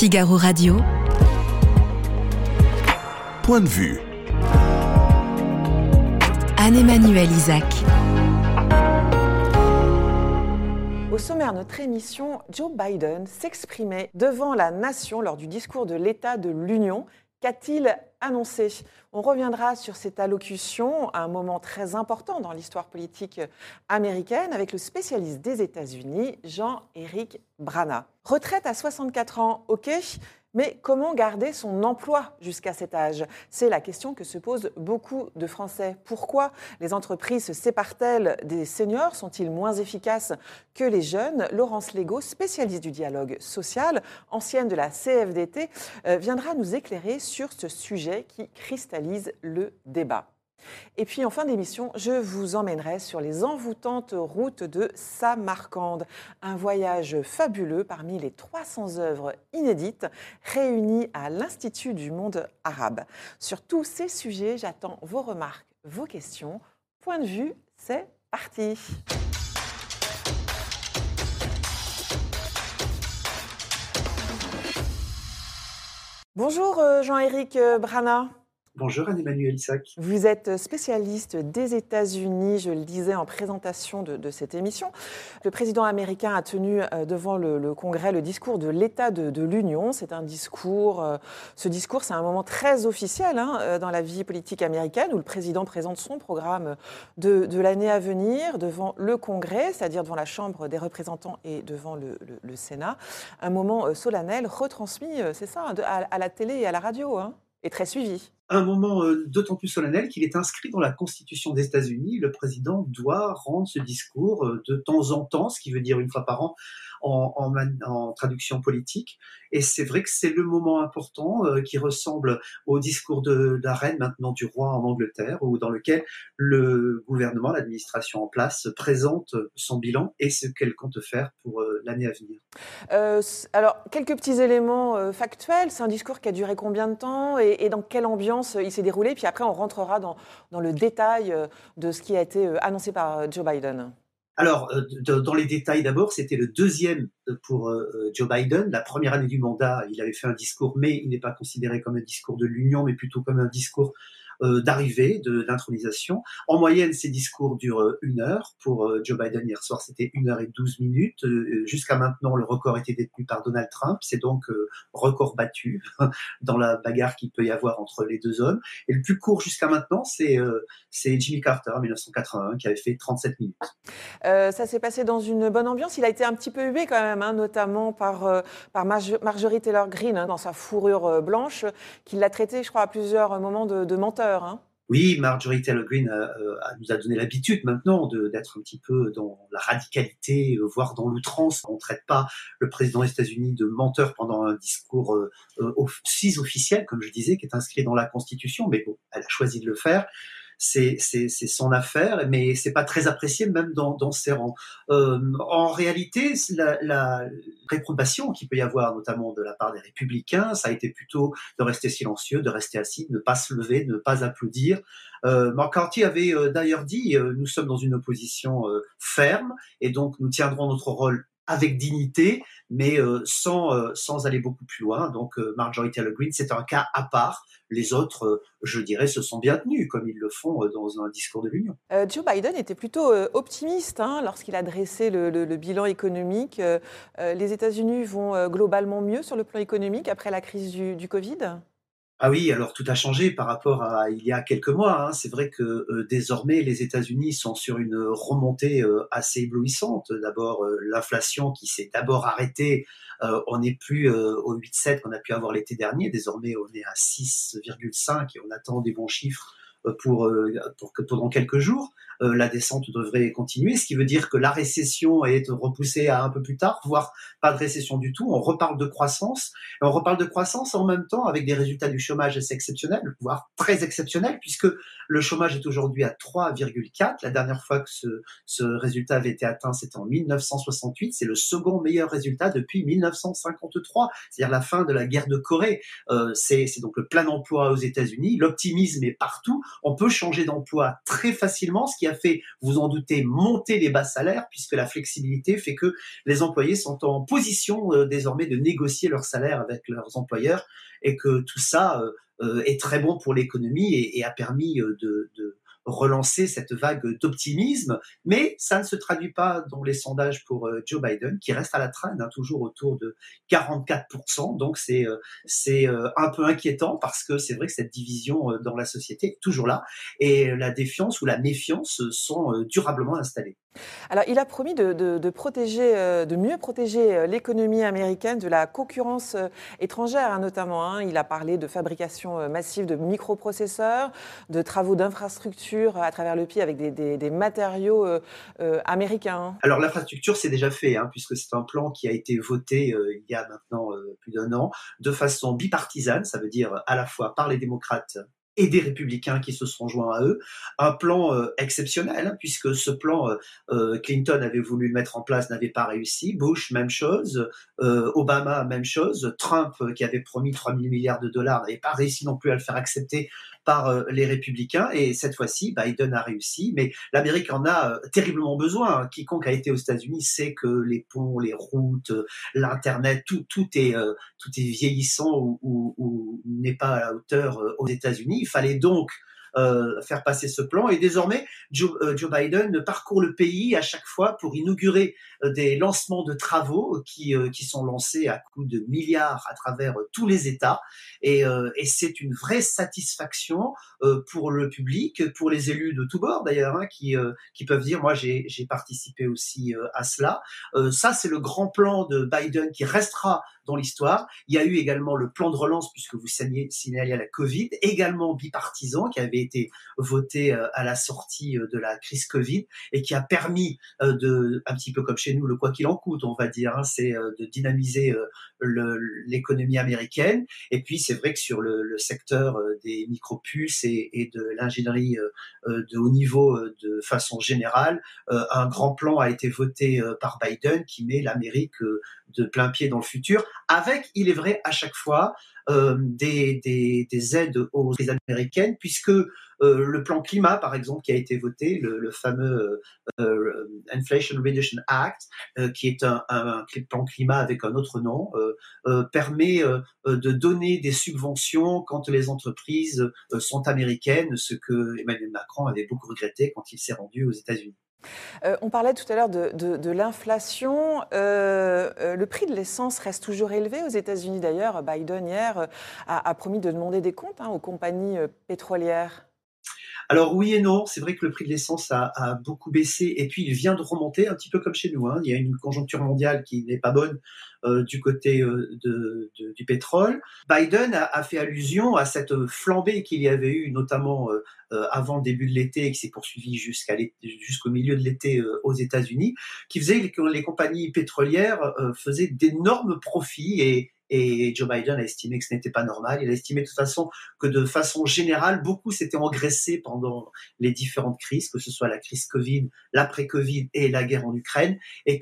Figaro Radio. Point de vue. Anne-Emmanuel Isaac. Au sommaire de notre émission, Joe Biden s'exprimait devant la nation lors du discours de l'État de l'Union. Qu'a-t-il On reviendra sur cette allocution, un moment très important dans l'histoire politique américaine, avec le spécialiste des États-Unis, Jean-Éric Brana. Retraite à 64 ans, ok, mais comment garder son emploi jusqu'à cet âge? C'est la question que se posent beaucoup de Français. Pourquoi les entreprises se séparent-elles des seniors? Sont-ils moins efficaces que les jeunes? Laurence Lego, spécialiste du dialogue social, ancienne de la CFDT, euh, viendra nous éclairer sur ce sujet qui cristallise le débat. Et puis en fin d'émission, je vous emmènerai sur les envoûtantes routes de Samarcande, un voyage fabuleux parmi les 300 œuvres inédites réunies à l'Institut du monde arabe. Sur tous ces sujets, j'attends vos remarques, vos questions. Point de vue, c'est parti. Bonjour euh, Jean-Éric euh, Brana. Bonjour Anne-Emmanuel Isaac. Vous êtes spécialiste des États-Unis, je le disais en présentation de, cette émission. Le président américain a tenu euh, devant le, Congrès le discours de l'État de, l'Union. C'est un discours, euh, ce discours, c'est un moment très officiel hein, euh, dans la vie politique américaine où le président présente son programme de, l'année à venir devant le Congrès, c'est-à-dire devant la Chambre des représentants et devant le, Sénat. Un moment solennel retransmis, c'est ça, à, la télé et à la radio, hein, et très suivi un moment euh, d'autant plus solennel qu'il est inscrit dans la Constitution des États-Unis. Le président doit rendre ce discours euh, de temps en temps, ce qui veut dire une fois par an en, traduction politique. Et c'est vrai que c'est le moment important euh, qui ressemble au discours de, la reine, maintenant du roi en Angleterre, ou dans lequel le gouvernement, l'administration en place, présente son bilan et ce qu'elle compte faire pour l'année à venir. alors, quelques petits éléments factuels. C'est un discours qui a duré combien de temps et dans quelle ambiance euh, il s'est déroulé? Puis après, on rentrera dans, le détail euh, de ce qui a été euh, annoncé par Joe Biden. Alors, dans les détails d'abord, c'était le deuxième pour Joe Biden. La première année du mandat, il avait fait un discours, mais il n'est pas considéré comme un discours de l'Union, mais plutôt comme un discours euh, d'arrivée, de l'intronisation. En moyenne, ces discours durent euh, une heure. Pour euh, Joe Biden, hier soir, c'était une heure et douze minutes. Jusqu'à maintenant, le record était détenu par Donald Trump. C'est donc record battu dans la bagarre qu'il peut y avoir entre les deux hommes. Et le plus court jusqu'à maintenant, c'est Jimmy Carter en 1981 qui avait fait 37 minutes. ça s'est passé dans une bonne ambiance. Il a été un petit peu hué quand même, hein, notamment par, par Marjorie Taylor Greene hein, dans sa fourrure blanche, qui l'a traité, je crois, à plusieurs moments de menteur. Hein. Oui, Marjorie Taylor Greene euh, euh, nous a donné l'habitude maintenant d'être un petit peu dans la radicalité, euh, voire dans l'outrance. On ne traite pas le président des États-Unis de menteur pendant un discours si officiel, comme je disais, qui est inscrit dans la Constitution, mais bon, elle a choisi de le faire c'est son affaire, mais c'est pas très apprécié même dans, ses rangs. Euh, en réalité, la, réprobation qu'il peut y avoir, notamment de la part des républicains, ça a été plutôt de rester silencieux, de rester assis, de ne pas se lever, de ne pas applaudir. Euh, McCarthy avait euh, d'ailleurs dit euh, nous sommes dans une opposition ferme et donc nous tiendrons notre rôle avec dignité, mais euh, sans, euh, sans aller beaucoup plus loin. Donc euh, Marjorie Taylor Greene, c'est un cas à part. Les autres, je dirais, se sont bien tenus, comme ils le font dans un discours de l'Union. Joe Biden était plutôt optimiste hein, lorsqu'il a dressé le, bilan économique. les États-Unis vont globalement mieux sur le plan économique après la crise du Covid? Ah oui, alors tout a changé par rapport à il y a quelques mois. Hein. C'est vrai que euh, désormais les États-Unis sont sur une remontée euh, assez éblouissante. D'abord euh, l'inflation qui s'est d'abord arrêtée. on n'est plus au 8,7 qu'on a pu avoir l'été dernier. Désormais on est à 6,5 et on attend des bons chiffres pour, pour, pendant quelques jours. Euh, la descente devrait continuer, ce qui veut dire que la récession est repoussée à un peu plus tard, voire pas de récession du tout. On reparle de croissance, et on reparle de croissance en même temps avec des résultats du chômage assez exceptionnels, voire très exceptionnels, puisque le chômage est aujourd'hui à 3,4. La dernière fois que ce, résultat avait été atteint, c'était en 1968. C'est le second meilleur résultat depuis 1953, c'est-à-dire la fin de la guerre de Corée. Euh, c'est donc le plein emploi aux États-Unis. L'optimisme est partout. On peut changer d'emploi très facilement, ce qui fait, vous en doutez, monter les bas salaires, puisque la flexibilité fait que les employés sont en position euh, désormais de négocier leur salaire avec leurs employeurs et que tout ça est très bon pour l'économie et, a permis de relancer cette vague d'optimisme, mais ça ne se traduit pas dans les sondages pour euh, Joe Biden, qui reste à la traîne, hein, toujours autour de 44%. Donc c'est euh, c'est euh, un peu inquiétant parce que c'est vrai que cette division dans la société est toujours là et la défiance ou la méfiance sont durablement installées. Alors, il a promis de, protéger, de mieux protéger l'économie américaine de la concurrence étrangère, hein, notamment. Hein. Il a parlé de fabrication massive de microprocesseurs, de travaux d'infrastructures à travers le pied avec des, matériaux euh, euh, américains hein. Alors l'infrastructure, c'est déjà fait, puisque c'est un plan qui a été voté euh, il y a maintenant plus d'un an, de façon bipartisane, ça veut dire à la fois par les démocrates et des républicains qui se sont joints à eux. Un plan euh, exceptionnel, puisque ce plan, euh, euh, Clinton avait voulu le mettre en place, n'avait pas réussi. Bush, même chose. Obama, même chose. Trump, qui avait promis 3 000 milliards de dollars, n'avait pas réussi non plus à le faire accepter par les républicains. Et cette fois-ci, Biden a réussi. Mais l'Amérique en a terriblement besoin. Quiconque a été aux États-Unis sait que les ponts, les routes, l'Internet, tout, tout, est, tout est vieillissant ou, ou n'est pas à la hauteur aux États-Unis. Il fallait donc euh, faire passer ce plan. Et désormais, Joe, euh, Joe, Biden parcourt le pays à chaque fois pour inaugurer des lancements de travaux qui, qui sont lancés à coût de milliards à travers tous les États. Et, et c'est une vraie satisfaction pour le public, pour les élus de tous bords d'ailleurs, hein, qui, qui peuvent dire, moi j'ai participé aussi à cela. ça, c'est le grand plan de Biden qui restera dans l'histoire. Il y a eu également le plan de relance, puisque vous signalez à la Covid, également bipartisan, qui avait été voté euh, à la sortie euh, de la crise Covid et qui a permis euh, de, un petit peu comme chez nous, le quoi qu'il en coûte, on va dire, hein, c'est de dynamiser l'économie américaine. Et puis c'est vrai que sur le, secteur des micropuces et, et de l'ingénierie de haut niveau de façon générale, un grand plan a été voté par Biden qui met l'Amérique de plein pied dans le futur, avec, il est vrai, à chaque fois, euh, des, des, aides aux américaines, puisque euh, le plan climat, par exemple, qui a été voté, le, fameux euh, Inflation Reduction Act, qui est un, plan climat avec un autre nom, permet de donner des subventions quand les entreprises sont américaines, ce que Emmanuel Macron avait beaucoup regretté quand il s'est rendu aux États-Unis. Euh, on parlait tout à l'heure de, l'inflation. Euh, euh, le prix de l'essence reste toujours élevé aux États-Unis. D'ailleurs, Biden hier a, promis de demander des comptes hein, aux compagnies pétrolières. Alors oui et non, c'est vrai que le prix de l'essence a, beaucoup baissé et puis il vient de remonter un petit peu comme chez nous. Hein. Il y a une conjoncture mondiale qui n'est pas bonne du côté du pétrole. Biden a, fait allusion à cette flambée qu'il y avait eu notamment euh, avant le début de l'été et qui s'est poursuivi jusqu'au milieu de l'été euh, aux États-Unis, qui faisait que les compagnies pétrolières euh, faisaient d'énormes profits et, et Joe Biden a estimé que ce n'était pas normal. Il a estimé de toute façon que de façon générale, beaucoup s'étaient engraissés pendant les différentes crises, que ce soit la crise Covid, l'après-Covid et la guerre en Ukraine, et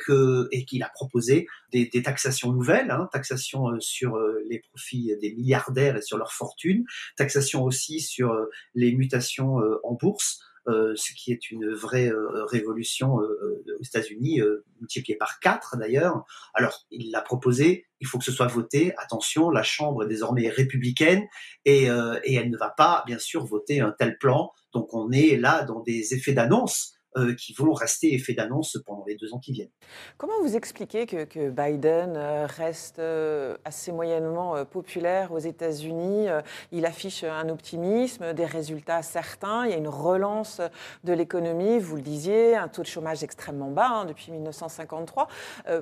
et qu'il a proposé des, des taxations nouvelles, hein, taxation euh, sur euh, les profits des milliardaires et sur leurs fortunes, taxation aussi sur euh, les mutations en bourse. Euh, ce qui est une vraie euh, révolution euh, aux États-Unis, multipliée par quatre d'ailleurs. Alors, il l'a proposé, il faut que ce soit voté. Attention, la Chambre est désormais républicaine et, et elle ne va pas, bien sûr, voter un tel plan. Donc, on est là dans des effets d'annonce euh, qui vont rester effet d'annonce pendant les deux ans qui viennent. Comment vous expliquez que, Biden euh, reste euh, assez moyennement populaire aux États-Unis Il affiche un optimisme, des résultats certains, il y a une relance de l'économie, vous le disiez, un taux de chômage extrêmement bas hein, depuis 1953.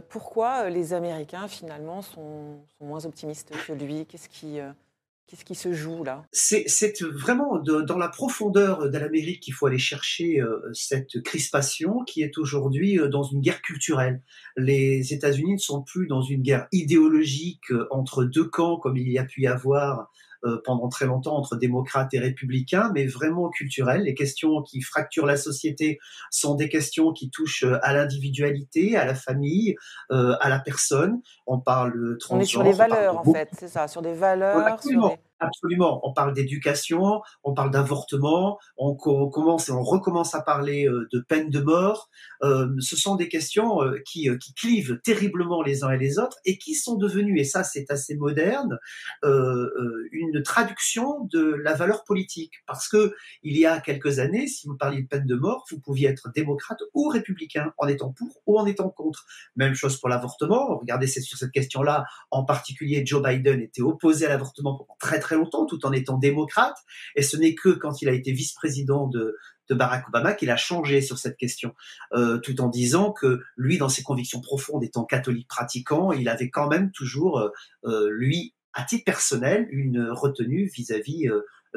pourquoi les Américains finalement sont, moins optimistes que lui? Qu'est-ce qui... Qu'est-ce qui se joue là? C'est vraiment dans la profondeur de l'Amérique qu'il faut aller chercher euh, cette crispation qui est aujourd'hui euh, dans une guerre culturelle. Les États-Unis ne sont plus dans une guerre idéologique euh, entre deux camps comme il y a pu y avoir pendant très longtemps entre démocrates et républicains, mais vraiment culturelles. Les questions qui fracturent la société sont des questions qui touchent euh, à l'individualité, à la famille, euh, à la personne. On parle On est sur les valeurs, en fait, c'est ça, sur des valeurs. Absolument. Absolument. On parle d'éducation, on parle d'avortement, on, commence et on recommence à parler euh, de peine de mort. Euh, ce sont des questions euh, qui, qui, clivent terriblement les uns et les autres et qui sont devenues, et ça c'est assez moderne, une traduction de la valeur politique. Parce que il y a quelques années, si vous parliez de peine de mort, vous pouviez être démocrate ou républicain, en étant pour ou en étant contre. Même chose pour l'avortement. Regardez sur cette question-là, en particulier Joe Biden était opposé à l'avortement pendant très très longtemps, tout en étant démocrate. Et ce n'est que quand il a été vice-président de, Barack Obama qu'il a changé sur cette question, euh, tout en disant que lui, dans ses convictions profondes, étant catholique pratiquant, il avait quand même toujours, euh, euh, lui, à titre personnel, une retenue vis-à-vis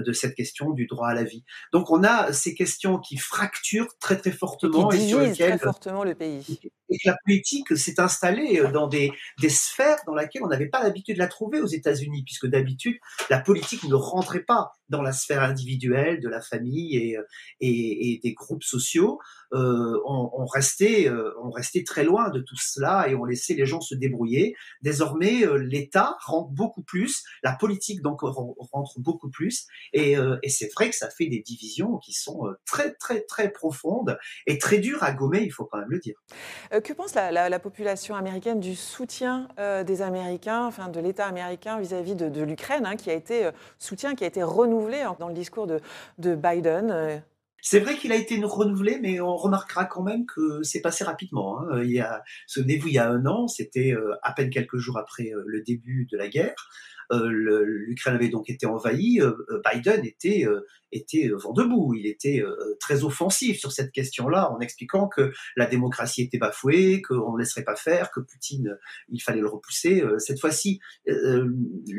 de cette question du droit à la vie. Donc on a ces questions qui fracturent très très fortement et, sur lesquelles très fortement le pays. Et que la politique s'est installée dans des, des sphères dans lesquelles on n'avait pas l'habitude de la trouver aux États-Unis, puisque d'habitude la politique ne rentrait pas dans la sphère individuelle de la famille et, et, et des groupes sociaux. Euh, on, on, restait, euh, on restait très loin de tout cela et on laissait les gens se débrouiller. Désormais, euh, l'État rentre beaucoup plus, la politique donc rentre beaucoup plus, et, et c'est vrai que ça fait des divisions qui sont très très très profondes et très dures à gommer, il faut quand même le dire. que pense la, la, la, population américaine du soutien des Américains, enfin de l'État américain vis-à-vis de, de l'Ukraine, hein, qui a été soutien qui a été renouvelé dans le discours de, de Biden c'est vrai qu'il a été renouvelé, mais on remarquera quand même que c'est passé rapidement. Hein. Il y a, souvenez-vous, il y a un an, c'était euh, à peine quelques jours après euh, le début de la guerre. Euh, L'Ukraine avait donc été envahie. Biden était était vent debout. Il était très offensif sur cette question-là, en expliquant que la démocratie était bafouée, qu'on ne laisserait pas faire, que Poutine, il fallait le repousser. Cette fois-ci,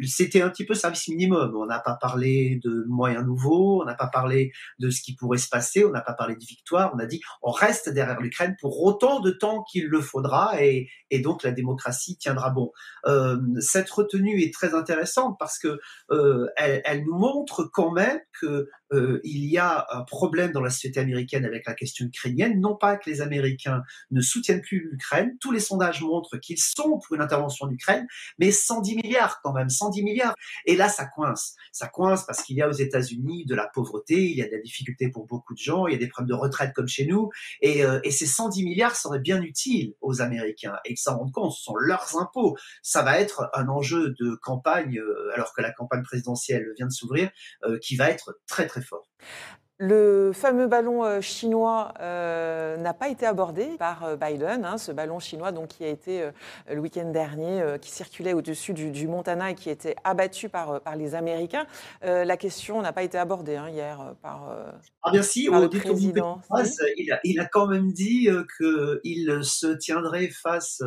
c'était un petit peu service minimum. On n'a pas parlé de moyens nouveaux, on n'a pas parlé de ce qui pourrait se passer, on n'a pas parlé de victoire. On a dit on reste derrière l'Ukraine pour autant de temps qu'il le faudra et, donc la démocratie tiendra bon. Euh, cette retenue est très intéressante parce que euh, elle, elle, nous montre quand même que euh, il y a un problème dans la société américaine avec la question ukrainienne. Non pas que les Américains ne soutiennent plus l'Ukraine, tous les sondages montrent qu'ils sont pour une intervention en Ukraine, mais 110 milliards quand même, 110 milliards. Et là, ça coince. Ça coince parce qu'il y a aux États-Unis de la pauvreté, il y a de la difficulté pour beaucoup de gens, il y a des problèmes de retraite comme chez nous, et, euh, ces 110 milliards seraient bien utiles aux Américains et que s'en rendent compte, ce sont leurs impôts. Ça va être un enjeu de campagne, euh, alors que la campagne présidentielle vient de s'ouvrir, qui va être très très fort. Le fameux ballon euh, chinois euh, n'a pas été abordé par euh, Biden, hein, ce ballon chinois donc, qui a été le week-end dernier, qui circulait au-dessus du, Montana et qui était abattu par, par les Américains. la question n'a pas été abordée hein, hier par, ah bien si, au le président. il, a, il, a, quand même dit qu'il se tiendrait face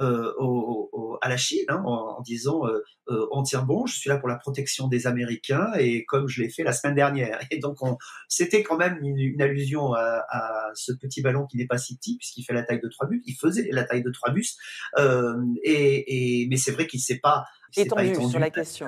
euh, au, à la Chine hein, en, disant euh, euh, on tient bon, je suis là pour la protection des Américains et comme je l'ai fait la semaine dernière. Et donc c'était quand même une, allusion à, à, ce petit ballon qui n'est pas si petit puisqu'il fait la taille de trois bus. Il faisait la taille de trois bus. Et, et, mais c'est vrai qu'il ne s'est pas étendu, sur la question.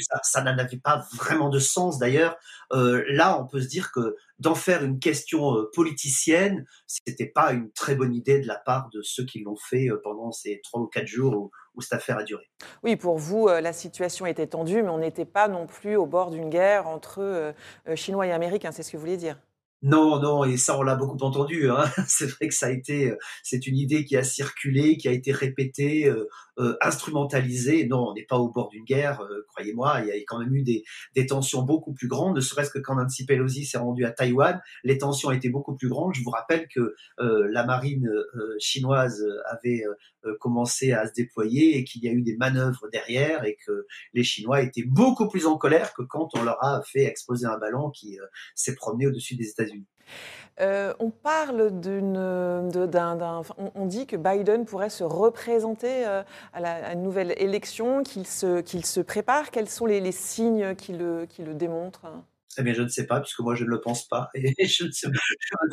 Ça, ça n'avait pas vraiment de sens d'ailleurs. Euh, là, on peut se dire que d'en faire une question euh, politicienne, c'était pas une très bonne idée de la part de ceux qui l'ont fait euh, pendant ces trois ou quatre jours où, où, cette affaire a duré. Oui, pour vous, euh, la situation était tendue, mais on n'était pas non plus au bord d'une guerre entre Chinois et Américains, c'est ce que vous voulez dire? Non, non, et ça on l'a beaucoup entendu. Hein. C'est vrai que ça a été, c'est une idée qui a circulé, qui a été répétée, euh, euh, instrumentalisée. Non, on n'est pas au bord d'une guerre, euh, croyez-moi. Il y a quand même eu des, des tensions beaucoup plus grandes. Ne serait-ce que quand Nancy Pelosi s'est rendue à Taïwan, les tensions étaient beaucoup plus grandes. Je vous rappelle que la marine chinoise avait commencé à se déployer et qu'il y a eu des manœuvres derrière et que les Chinois étaient beaucoup plus en colère que quand on leur a fait exploser un ballon qui s'est promené au-dessus des États-Unis. Euh, on parle d'une, d'un, on, dit que Biden pourrait se représenter euh, à, la, une nouvelle élection, qu'il se, qu'il se prépare. Quels sont les, signes qui le, qui le démontrent? Eh bien, je ne sais pas, puisque moi, je ne le pense pas. Et je, ne sais, me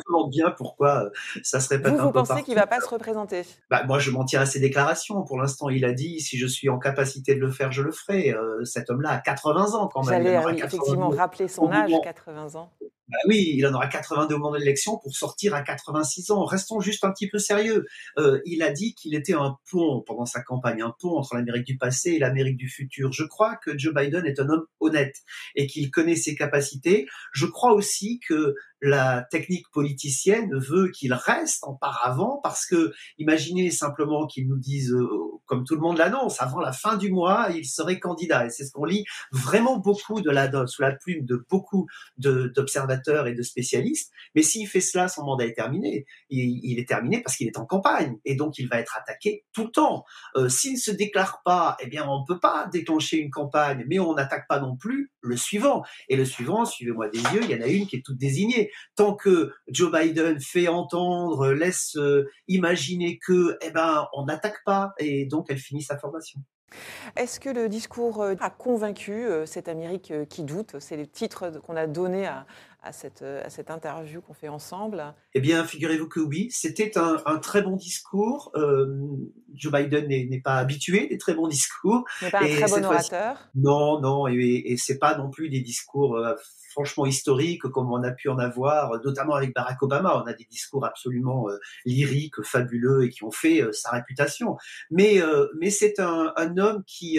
demande bien pourquoi euh, ça serait pas Vous, vous pensez qu'il ne va pas se représenter? Bah, Moi, je m'en tiens à ses déclarations. Pour l'instant, il a dit si je suis en capacité de le faire, je le ferai. cet homme-là a 80 ans quand même. J'allais effectivement rappeler son âge, 80 ans Bah oui, il en aura 82 au moment de l'élection pour sortir à 86 ans. Restons juste un petit peu sérieux. Euh, il a dit qu'il était un pont pendant sa campagne, un pont entre l'Amérique du passé et l'Amérique du futur. Je crois que Joe Biden est un homme honnête et qu'il connaît ses capacités. Je crois aussi que la technique politicienne veut qu'il reste en paravent parce que imaginez simplement qu'il nous dise, euh, comme tout le monde l'annonce, avant la fin du mois, il serait candidat. Et c'est ce qu'on lit vraiment beaucoup de la, sous la plume de beaucoup d'observateurs et de spécialistes. Mais s'il fait cela, son mandat est terminé. Il, il est terminé parce qu'il est en campagne et donc il va être attaqué tout le temps. Euh, s'il ne se déclare pas, eh bien on ne peut pas déclencher une campagne, mais on n'attaque pas non plus le suivant. Et le suivant, suivez-moi des yeux, il y en a une qui est toute désignée tant que Joe Biden fait entendre, laisse euh, imaginer que, eh ben, on n'attaque pas, et donc elle finit sa formation. Est-ce que le discours euh, a convaincu euh, cette Amérique qui doute? C'est les titres qu'on a donnés à, cette, à cette, interview qu'on fait ensemble Eh bien, figurez-vous que oui, c'était un, très bon discours. Joe Biden n'est pas habitué des très bons discours. N'est pas un très bon orateur Non, non, et, et c'est pas non plus des discours franchement historique comme on a pu en avoir, notamment avec Barack Obama. On a des discours absolument euh, lyriques, fabuleux et qui ont fait euh, sa réputation. Mais, euh, mais c'est un, homme qui,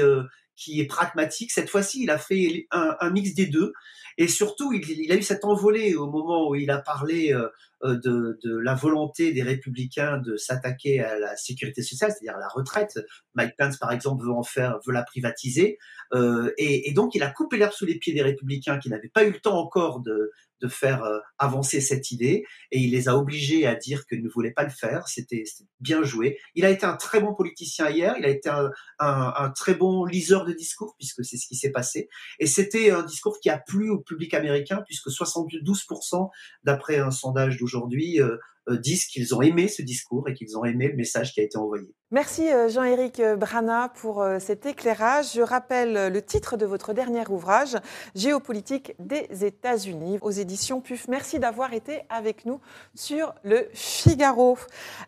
qui est pragmatique. Cette fois-ci, il a fait un, mix des deux. Et surtout, il, a eu cette envolée au moment où il a parlé de, la volonté des républicains de s'attaquer à la sécurité sociale, c'est-à-dire la retraite. Mike Pence, par exemple, veut en faire, veut la privatiser. et, et, donc, il a coupé l'herbe sous les pieds des républicains qui n'avaient pas eu le temps encore de, de faire euh, avancer cette idée et il les a obligés à dire qu'ils ne voulaient pas le faire. C'était bien joué. Il a été un très bon politicien hier, il a été un, un, très bon liseur de discours puisque c'est ce qui s'est passé. Et c'était un discours qui a plu au public américain puisque 72% d'après un sondage d'aujourd'hui euh, disent qu'ils ont aimé ce discours et qu'ils ont aimé le message qui a été envoyé. Merci euh, Jean-Éric Brana pour euh, cet éclairage. Je rappelle le titre de votre dernier ouvrage, Géopolitique des États-Unis, aux éditions PUF. Merci d'avoir été avec nous sur le Figaro.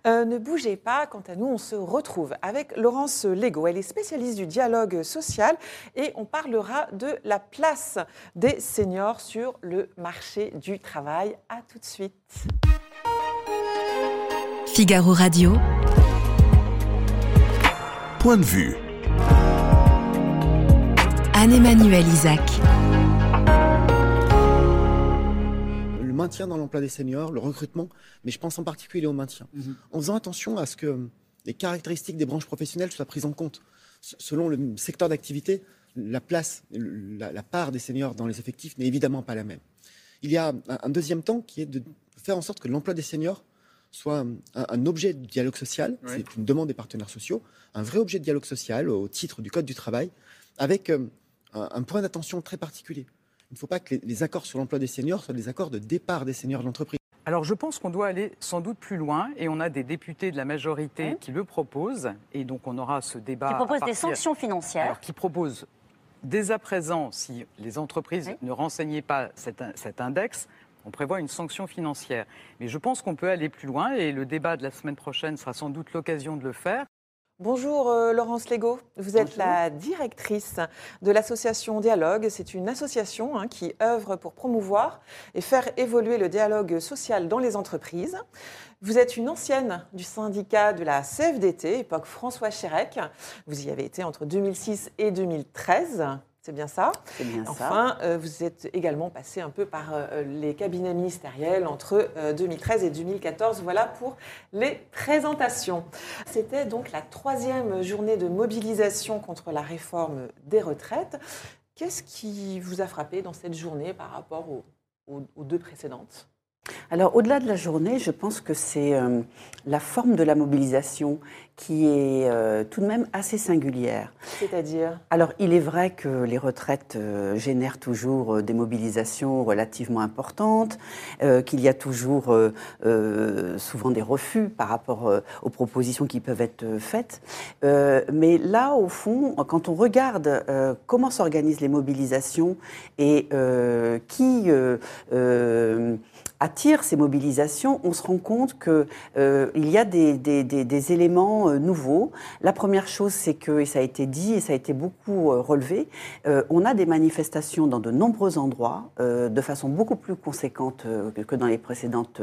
ne bougez pas, quant à nous, on se retrouve avec Laurence Lego. Elle est spécialiste du dialogue social et on parlera de la place des seniors sur le marché du travail. À tout de suite. Figaro Radio. Point de vue. Anne-Emmanuel Isaac. Le maintien dans l'emploi des seniors, le recrutement, mais je pense en particulier au maintien. Mhm. En faisant attention à ce que les caractéristiques des branches professionnelles soient prises en compte. Selon le secteur d'activité, la place, la, part des seniors dans les effectifs n'est évidemment pas la même. Il y a un deuxième temps qui est de faire en sorte que l'emploi des seniors soit un, objet de dialogue social, c'est une demande des partenaires sociaux, un vrai objet de dialogue social au titre du Code du travail, avec euh, un, point d'attention très particulier. Il ne faut pas que les, accords sur l'emploi des seniors soient des accords de départ des seniors de l'entreprise. Alors je pense qu'on doit aller sans doute plus loin et on a des députés de la majorité qui le proposent et donc on aura ce débat. Qui proposent des sanctions financières. Alors, qui proposent dès à présent, si les entreprises ne renseignaient pas cet index, on prévoit une sanction financière. Mais je pense qu'on peut aller plus loin et le débat de la semaine prochaine sera sans doute l'occasion de le faire. Bonjour euh, Laurence Lego, vous êtes la directrice de l'association Dialogue. C'est une association hein, qui œuvre pour promouvoir et faire évoluer le dialogue social dans les entreprises. Vous êtes une ancienne du syndicat de la CFDT, époque François Chérec. Vous y avez été entre 2006 et 2013. C'est bien ça bien enfin, ça. Euh, vous êtes également passé un peu par euh, les cabinets ministériels entre 2013 euh, et 2014. Voilà pour les présentations. C'était donc la troisième journée de mobilisation contre la réforme des retraites. Qu'est-ce qui vous a frappé dans cette journée par rapport aux deux précédentes? Alors, au-delà de la journée, je pense que c'est euh, la forme de la mobilisation qui est euh, tout de même assez singulière. C'est-à-dire? Alors, il est vrai que les retraites euh, génèrent toujours des mobilisations relativement importantes, qu'il y a toujours souvent des refus par rapport aux propositions qui peuvent être faites. mais là, au fond, quand on regarde comment s'organisent les mobilisations et qui attire ces mobilisations, on se rend compte qu'il il y a des, des, éléments nouveaux. La première chose, c'est que, et ça a été dit et ça a été beaucoup relevé, on a des manifestations dans de nombreux endroits de façon beaucoup plus conséquente que dans les précédentes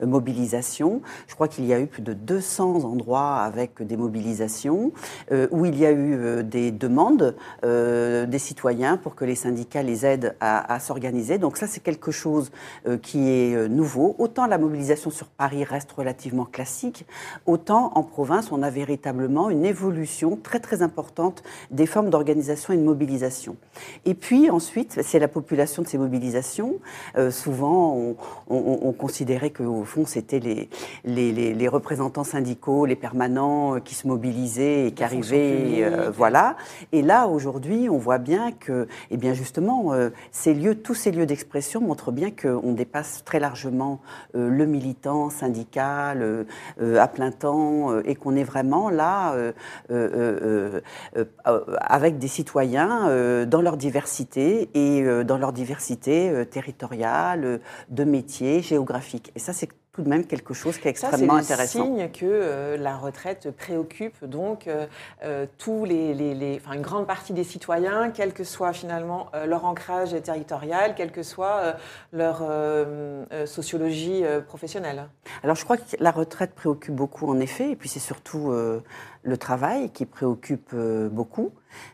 mobilisations. Je crois qu'il y a eu plus de 200 endroits avec des mobilisations où il y a eu des demandes des citoyens pour que les syndicats les aident à, s'organiser. Donc ça, c'est quelque chose euh, qui est euh, nouveau. Autant la mobilisation sur Paris reste relativement classique, autant en province, on a véritablement une évolution très très importante des formes d'organisation et de mobilisation. Et puis ensuite, c'est la population de ces mobilisations. Euh, souvent, on, on, considérait qu'au fond, c'était les, les, les, représentants syndicaux, les permanents qui se mobilisaient et qui arrivaient. voilà. Et là, aujourd'hui, on voit bien que, eh bien justement, ces lieux, tous ces lieux d'expression montrent bien qu'on dépasse très largement euh, le militant syndical euh, à plein temps euh, et qu'on est vraiment là avec des citoyens dans leur diversité et dans leur diversité territoriale, de métiers, géographiques. Et ça, c'est tout de même quelque chose qui est extrêmement Ça, intéressant. C'est signe que euh, la retraite préoccupe donc euh, euh, tous les, les, une grande partie des citoyens, quel que soit finalement leur ancrage territorial, quelle que soit leur sociologie professionnelle. Alors je crois que la retraite préoccupe beaucoup en effet, et puis c'est surtout le travail qui préoccupe beaucoup.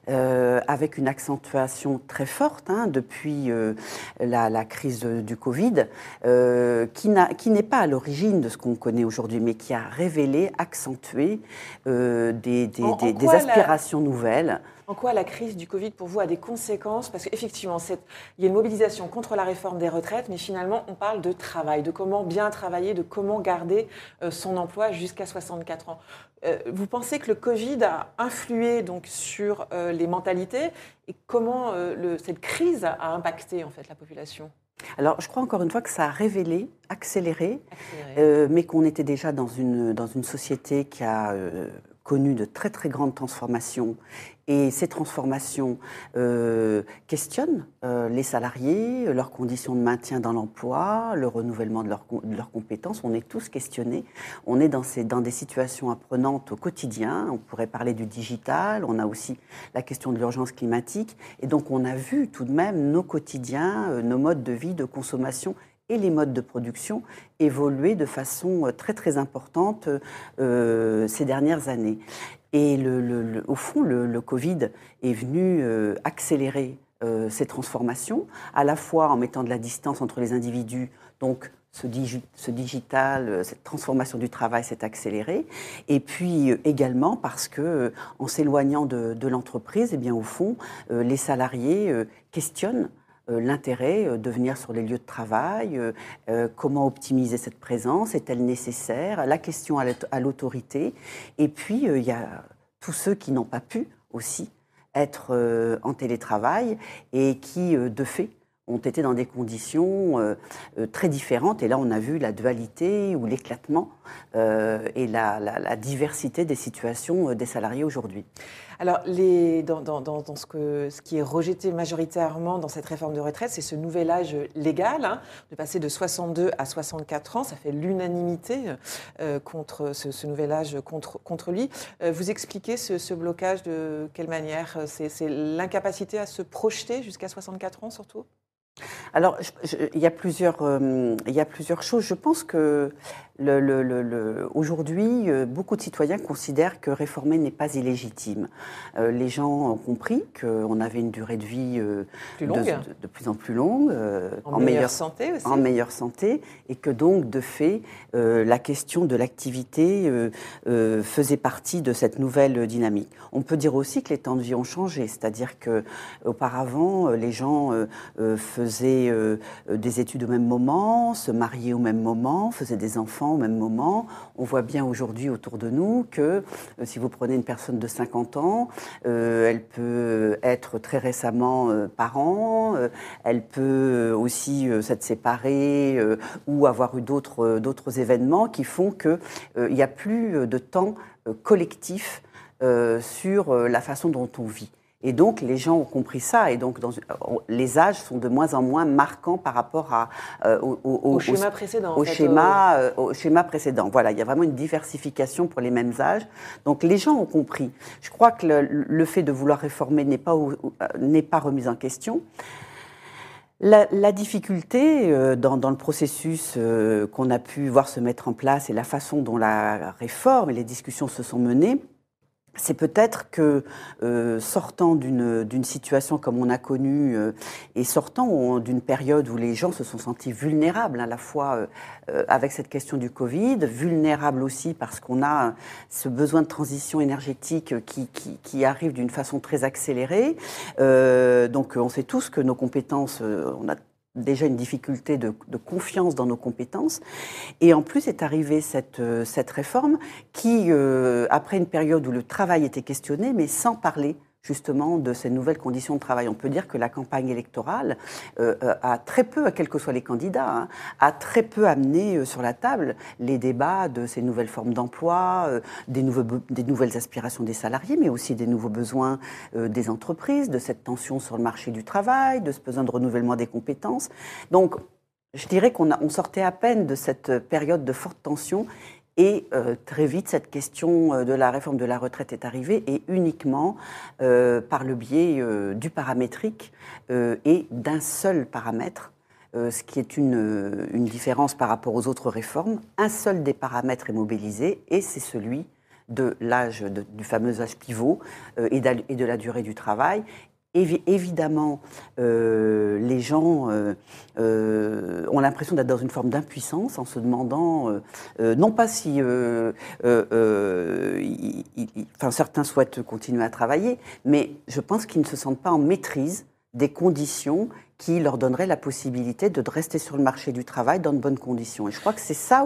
Euh, avec une accentuation très forte hein, depuis euh, la, crise du Covid, euh, qui n'est pas à l'origine de ce qu'on connaît aujourd'hui, mais qui a révélé, accentué des, aspirations nouvelles. En quoi la crise du Covid, pour vous, a des conséquences? Parce qu'effectivement, il y a une mobilisation contre la réforme des retraites, mais finalement, on parle de travail, de comment bien travailler, de comment garder son emploi jusqu'à 64 ans. Euh, vous pensez que le Covid a influé donc sur euh, les mentalités? Et comment euh, cette crise a impacté en fait la population? Alors, je crois encore une fois que ça a révélé, accéléré, mais qu'on était déjà dans une, dans une société qui a connu de très très grandes transformations et ces transformations euh, questionnent euh, les salariés, leurs conditions de maintien dans l'emploi, le renouvellement de, leurs compétences. On est tous questionnés. On est dans, des situations apprenantes au quotidien. On pourrait parler du digital. On a aussi la question de l'urgence climatique. Et donc on a vu tout de même nos quotidiens, euh, nos modes de vie, de consommation et les modes de production évoluer de façon très très importante ces dernières années. Et le, au fond, le, Covid est venu euh, accélérer ces transformations, à la fois en mettant de la distance entre les individus, donc ce, ce, digital, cette transformation du travail s'est accélérée, et puis également parce que, en s'éloignant de, de l'entreprise, eh bien au fond, les salariés questionnent euh, l'intérêt euh, de venir sur les lieux de travail, euh, comment optimiser cette présence, est-elle nécessaire, la question à l'autorité, et puis il y a tous ceux qui n'ont pas pu aussi être en télétravail et qui, de fait, ont été dans des conditions très différentes. Et là, on a vu la dualité ou l'éclatement et la, diversité des situations des salariés aujourd'hui. Alors, ce, qui est rejeté majoritairement dans cette réforme de retraite, c'est ce nouvel âge légal, hein, de passer de 62 à 64 ans. Ça fait l'unanimité euh, contre ce, nouvel âge contre, contre lui. Euh, vous expliquez ce, blocage de quelle manière? C'est l'incapacité à se projeter jusqu'à 64 ans surtout? Alors, il, y a plusieurs, euh, il y a plusieurs choses. Je pense que le, aujourd'hui, euh, beaucoup de citoyens considèrent que réformer n'est pas illégitime. Euh, les gens ont compris qu'on avait une durée de vie plus longue. De, plus en plus longue, en, meilleure, santé aussi. En meilleure santé, et que donc, de fait, la question de l'activité faisait partie de cette nouvelle dynamique. On peut dire aussi que les temps de vie ont changé, c'est-à-dire que auparavant, les gens faisaient faisaient euh, euh, des études au même moment, se mariaient au même moment, faisaient des enfants au même moment. On voit bien aujourd'hui autour de nous que euh, si vous prenez une personne de 50 ans, elle peut être très récemment parent, elle peut aussi s'être séparée ou avoir eu d'autres d'autres événements qui font qu'il n'y a plus de temps collectif sur la façon dont on vit. Et donc, les gens ont compris ça. Et donc, dans, les âges sont de moins en moins marquants par rapport à, au, schéma précédent. Au, schéma, au schéma précédent. Voilà, il y a vraiment une diversification pour les mêmes âges. Donc, les gens ont compris. Je crois que le, le fait de vouloir réformer n'est pas, n'est pas remis en question. La, difficulté euh, dans, le processus euh, qu'on a pu voir se mettre en place et la façon dont la réforme et les discussions se sont menées, c'est peut-être que euh, sortant d'une situation comme on a connu euh, et sortant d'une période où les gens se sont sentis vulnérables à la fois euh, avec cette question du Covid, vulnérables aussi parce qu'on a ce besoin de transition énergétique qui, qui, qui arrive d'une façon très accélérée. donc on sait tous que nos compétences, on a déjà une difficulté de, confiance dans nos compétences. Et en plus est arrivée cette, euh, cette réforme qui, euh, après une période où le travail était questionné, mais sans parler justement de ces nouvelles conditions de travail. On peut dire que la campagne électorale euh, euh, a très peu, quels que soient les candidats, hein, a très peu amené euh, sur la table les débats de ces nouvelles formes d'emploi, des, nouvelles aspirations des salariés, mais aussi des nouveaux besoins des entreprises, de cette tension sur le marché du travail, de ce besoin de renouvellement des compétences. Donc, je dirais qu'on on sortait à peine de cette période de forte tension et euh, très vite, cette question euh, de la réforme de la retraite est arrivée, et uniquement euh, par le biais du paramétrique et d'un seul paramètre, ce qui est une, une, différence par rapport aux autres réformes. Un seul des paramètres est mobilisé, et c'est celui de l'âge, du fameux âge pivot et de la durée du travail évidemment, euh, les gens euh, euh, ont l'impression d'être dans une forme d'impuissance en se demandant, non pas si, certains souhaitent continuer à travailler, mais je pense qu'ils ne se sentent pas en maîtrise des conditions qui leur donnerait la possibilité de rester sur le marché du travail dans de bonnes conditions. Et je crois que c'est ça,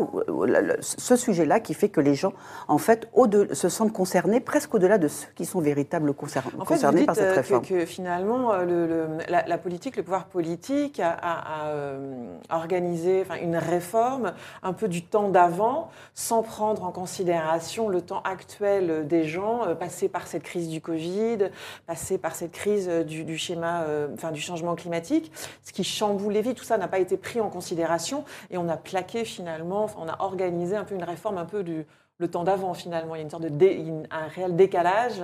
ce sujet-là, qui fait que les gens, en fait, se sentent concernés presque au-delà de ceux qui sont véritablement concernés, en fait, vous dites par cette euh, réforme. Que, finalement, euh, le, la, politique, le pouvoir politique a, euh, organisé enfin, une réforme un peu du temps d'avant, sans prendre en considération le temps actuel des gens, passés par cette crise du Covid, passés par cette crise du, du schéma, enfin, du changement climatique ce qui chamboule les vies, tout ça n'a pas été pris en considération et on a plaqué finalement, on a organisé un peu une réforme un peu du, le temps d'avant finalement. Il y a une sorte de un réel décalage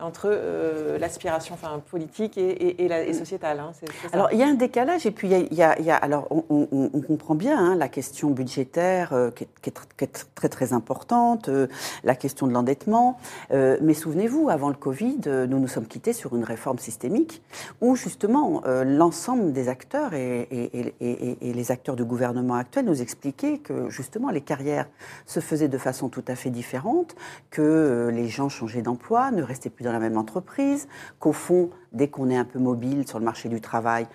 entre euh, l'aspiration politique et, sociétale. Hein, alors il y a un décalage et puis il y a, alors on, comprend bien hein, la question budgétaire euh, qui, est, qui, est, très très importante, euh, la question de l'endettement. mais souvenez-vous, avant le Covid, nous nous sommes quittés sur une réforme systémique où justement l'ensemble des acteurs et, les acteurs du gouvernement actuel nous expliquaient que justement les carrières se faisaient de façon tout à fait différente, que les gens changeaient d'emploi, ne restaient plus dans la même entreprise, qu'au fond, dès qu'on est un peu mobile sur le marché du travail,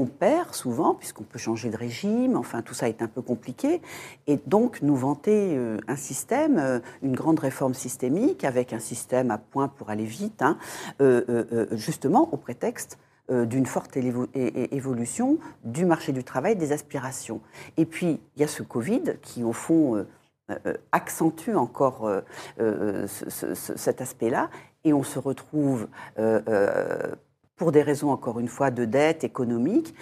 on perd souvent, puisqu'on peut changer de régime, enfin tout ça est un peu compliqué. Et donc nous vanter euh, un système, euh, une grande réforme systémique, avec un système à point pour aller vite, hein, euh, justement au prétexte d'une forte évolution du marché du travail, des aspirations. Et puis il y a ce Covid qui au fond accentue encore cet aspect-là et on se retrouve, euh, euh, pour des raisons encore une fois de dette économique,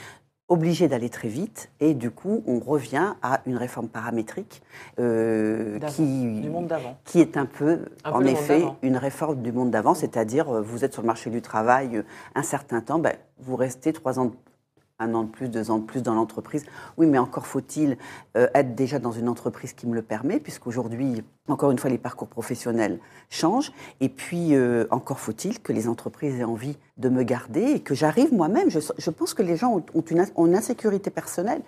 obligé d'aller très vite. Et du coup on revient à une réforme paramétrique euh, qui, qui est un peu, en effet une réforme du monde d'avant, c'est-à-dire vous êtes sur le marché du travail un certain temps, ben, vous restez trois ans un an de plus, deux ans de plus dans l'entreprise. Oui, mais encore faut-il euh, être déjà dans une entreprise qui me le permet, puisqu'aujourd'hui, encore une fois, les parcours professionnels changent. Et puis, euh, encore faut-il que les entreprises aient envie de me garder et que j'arrive moi-même. Je, pense que les gens ont, une, insécurité personnelle.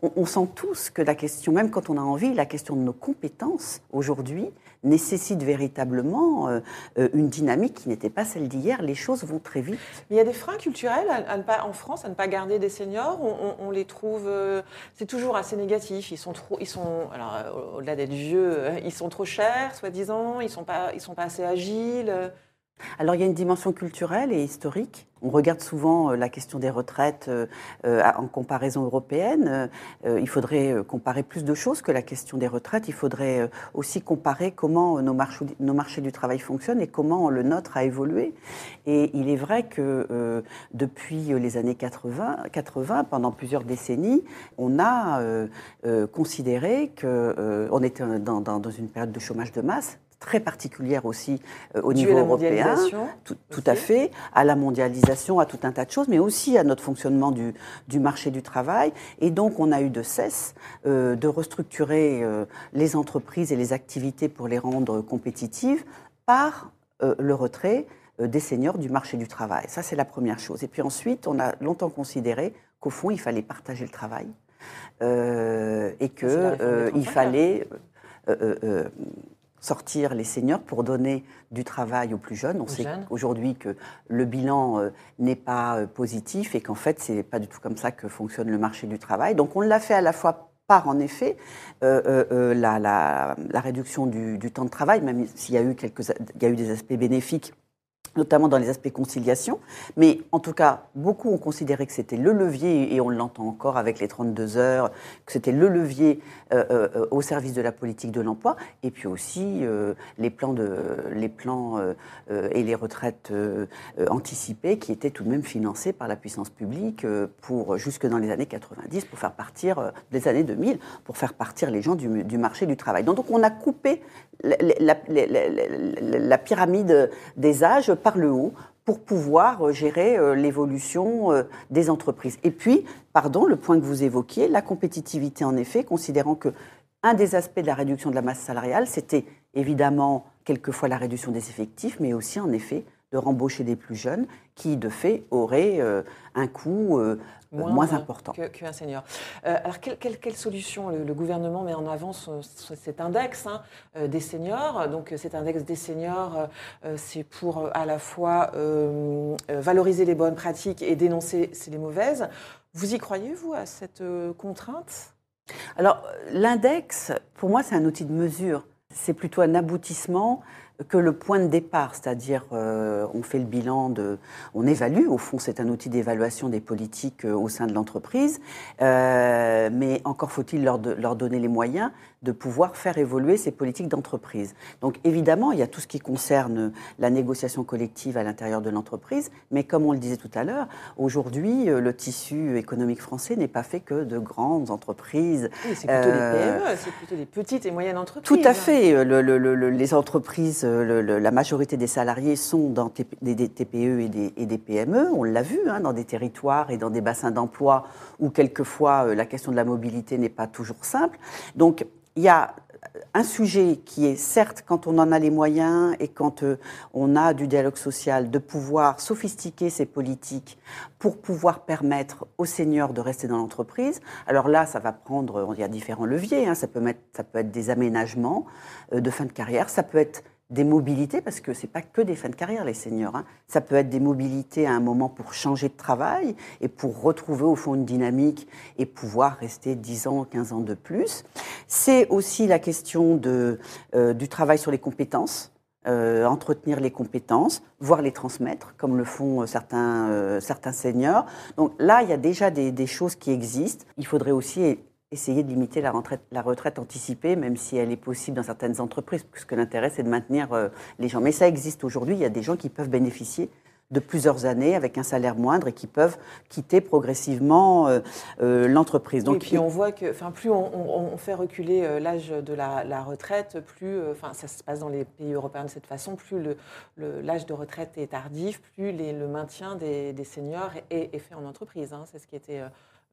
On, sent tous que la question, même quand on a envie, la question de nos compétences aujourd'hui, nécessite véritablement euh, euh, une dynamique qui n'était pas celle d'hier. Les choses vont très vite. Il y a des freins culturels à, ne pas, en France à ne pas garder des seniors. On, les trouve, euh, c'est toujours assez négatif. Ils sont trop, ils sont, alors au-delà d'être vieux, ils sont trop chers, soi-disant. Ils sont pas, ils sont pas assez agiles. Alors il y a une dimension culturelle et historique. On regarde souvent euh, la question des retraites euh, euh, en comparaison européenne. Il faudrait comparer plus de choses que la question des retraites. Il faudrait aussi comparer comment nos marchés, du travail fonctionnent et comment le nôtre a évolué. Et il est vrai que depuis les années 80, 80, pendant plusieurs décennies, on a considéré qu'on était dans une période de chômage de masse très particulière aussi euh, au niveau européen. Tout, tout à fait, à la mondialisation, à tout un tas de choses, mais aussi à notre fonctionnement du, du marché du travail. Et donc, on a eu de cesse euh, de restructurer euh, les entreprises et les activités pour les rendre compétitives par le retrait des seniors du marché du travail. Ça, c'est la première chose. Et puis ensuite, on a longtemps considéré qu'au fond, il fallait partager le travail et qu'il fallait sortir les seniors pour donner du travail aux plus jeunes. On sait aujourd'hui que le bilan euh, n'est pas euh, positif et qu'en fait, ce n'est pas du tout comme ça que fonctionne le marché du travail. Donc on l'a fait à la fois par, en effet, euh, la, réduction du, du, temps de travail, même s'il y a eu, quelques, il y a eu des aspects bénéfiques notamment dans les aspects conciliation. Mais en tout cas, beaucoup ont considéré que c'était le levier, et on l'entend encore avec les 32 heures, que c'était le levier euh, euh, au service de la politique de l'emploi, et puis aussi euh, les plans, de, les plans et les retraites anticipées qui étaient tout de même financés par la puissance publique pour, jusque dans les années 90 pour faire partir, des années 2000, pour faire partir les gens du, marché du travail. Donc, on a coupé la, pyramide des âges par le haut pour pouvoir euh, gérer euh, l'évolution euh, des entreprises. Et puis, pardon, le point que vous évoquiez, la compétitivité en effet, considérant que un des aspects de la réduction de la masse salariale, c'était évidemment quelquefois la réduction des effectifs, mais aussi en effet de rembaucher des plus jeunes qui, de fait, auraient un coût moins, important qu'un senior. Euh, alors, quelle, quelle, solution le, gouvernement met en avant cet index hein, euh, des seniors? Donc, cet index des seniors, euh, c'est pour à la fois valoriser les bonnes pratiques et dénoncer les mauvaises. Vous y croyez, vous, à cette contrainte? Alors, l'index, pour moi, c'est un outil de mesure. C'est plutôt un aboutissement que le point de départ, c'est-à-dire euh, on fait le bilan de, on évalue, au fond c'est un outil d'évaluation des politiques euh, au sein de l'entreprise, euh, mais encore faut-il leur, leur, donner les moyens de pouvoir faire évoluer ces politiques d'entreprise. Donc évidemment, il y a tout ce qui concerne la négociation collective à l'intérieur de l'entreprise, mais comme on le disait tout à l'heure, aujourd'hui, le tissu économique français n'est pas fait que de grandes entreprises. c'est plutôt des PME, c'est plutôt des petites et moyennes entreprises. Tout à fait. Le, les entreprises la majorité des salariés sont dans des, TPE et des, PME. On l'a vu hein, dans des territoires et dans des bassins d'emploi où quelquefois euh, la question de la mobilité n'est pas toujours simple. Donc il y a un sujet qui est certes, quand on en a les moyens et quand euh, on a du dialogue social, de pouvoir sophistiquer ces politiques pour pouvoir permettre aux seniors de rester dans l'entreprise. Alors là, ça va prendre, il y a différents leviers, hein. ça, peut être des aménagements euh, de fin de carrière, ça peut être des mobilités, parce que ce n'est pas que des fins de carrière, les seniors. Hein. Ça peut être des mobilités à un moment pour changer de travail et pour retrouver au fond une dynamique et pouvoir rester 10 ans, 15 ans de plus. C'est aussi la question de, euh, du travail sur les compétences. Euh, entretenir les compétences, voire les transmettre, comme le font euh, certains, certains seniors. Donc là, il y a déjà des, des, choses qui existent. Il faudrait aussi essayer de limiter la retraite, la retraite, anticipée, même si elle est possible dans certaines entreprises, puisque l'intérêt, c'est de maintenir euh, les gens. Mais ça existe aujourd'hui. Il y a des gens qui peuvent bénéficier de plusieurs années avec un salaire moindre et qui peuvent quitter progressivement euh, euh, l'entreprise. Donc, et puis on voit que, enfin, plus on, fait reculer l'âge de la, retraite, plus, enfin, ça se passe dans les pays européens de cette façon, plus l'âge de retraite est tardif, plus le maintien des, seniors est, fait en entreprise. Hein. C'est ce qui était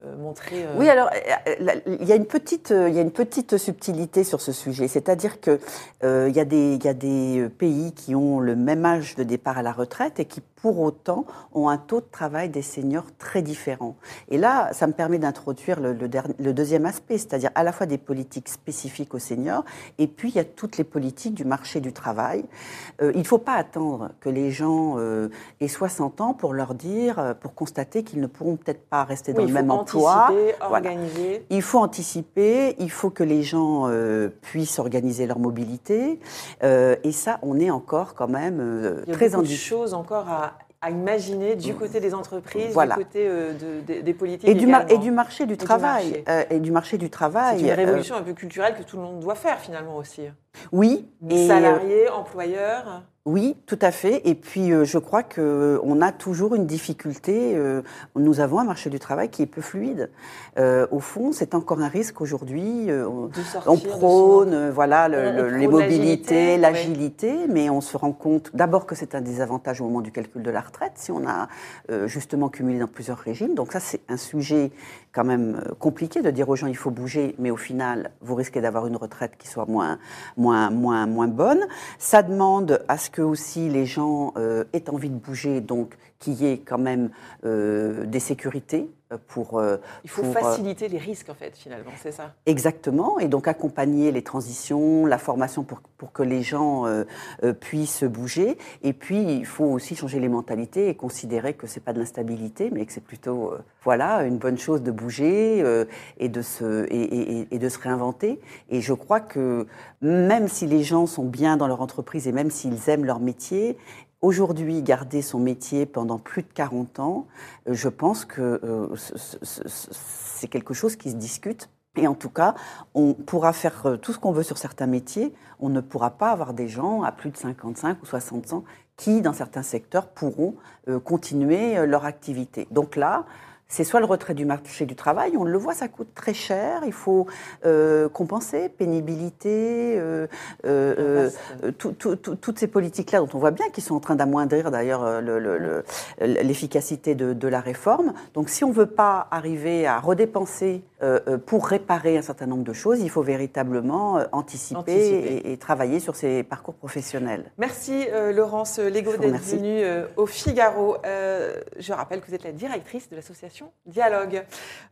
montrer. Euh, oui, alors euh, il y a une petite, il y a une petite subtilité sur ce sujet, c'est-à-dire que il y a des pays qui ont le même âge de départ à la retraite et qui pour autant ont un taux de travail des seniors très différent. Et là, ça me permet d'introduire le, le, deuxième aspect, c'est-à-dire à la fois des politiques spécifiques aux seniors et puis il y a toutes les politiques du marché du travail. il ne faut pas attendre que les gens aient 60 ans pour leur dire, pour constater qu'ils ne pourront peut-être pas rester dans le même emploi. Il faut anticiper, il faut que les gens euh, puissent organiser leur mobilité. Euh, et ça, on est encore quand même euh, Il y a très beaucoup de choses encore à, à imaginer du côté des entreprises, Voilà. du côté euh, de- des- des politiques Et du, et marché du du travail. marché. euh, et du marché du travail. C'est une euh, révolution un peu culturelle que tout le monde doit faire finalement aussi. oui. et, Salariés, employeurs. Oui, tout à fait. Et puis, euh, je crois qu'on a toujours une difficulté. euh, nous avons un marché du travail qui est peu fluide. Euh, au fond, c'est encore un risque aujourd'hui. euh, on- prône euh, voilà, le- On- on le- prône les mobilités, l'agilité, mais on se rend compte d'abord que c'est un désavantage au moment du calcul de la retraite, si on a euh, justement cumulé dans plusieurs régimes. Donc ça, c'est un sujet quand même euh, compliqué de dire aux gens il faut bouger, mais au final, vous risquez d'avoir une retraite qui soit moins, moins, moins, moins bonne. Ça demande à ce que aussi les gens euh, aient envie de bouger, donc qu'il y ait quand même euh, des sécurités pour... euh, Il faut pour, euh, faciliter les risques en fait finalement, c'est ça. Exactement, et donc accompagner les transitions, la formation pour, pour que les gens euh, puissent bouger. Et puis, il faut aussi changer les mentalités et considérer que c'est pas de l'instabilité, mais que c'est plutôt euh, voilà une bonne chose de bouger euh, et, de se, et, et- et de se réinventer. Et je crois que même si les gens sont bien dans leur entreprise et même s'ils aiment leur métier, Aujourd'hui, garder son métier pendant plus de 40 ans, euh, je pense que euh, ce- ce- ce- c'est quelque chose qui se discute. Et en tout cas, on pourra faire euh, tout ce qu'on veut sur certains métiers. On ne pourra pas avoir des gens à plus de 55 ou 60 ans qui, dans certains secteurs, pourront continuer leur activité. Donc là, c'est soit le retrait du marché du travail, on le voit, ça coûte très cher, il faut euh, compenser, pénibilité, euh, euh, euh, Vaste. tout- tout- tout- toutes ces politiques-là dont on voit bien qu'ils sont en train d'amoindrir d'ailleurs euh, le- le- le- l'efficacité de, de la réforme. Donc si on ne veut pas arriver à redépenser euh, euh, pour réparer un certain nombre de choses, il faut véritablement euh, anticiper, Anticiper. Et, et travailler sur ses parcours professionnels. Merci euh, Laurence Lego d'être venue euh, au Figaro. Je rappelle que vous êtes la directrice de l'association Dialogue.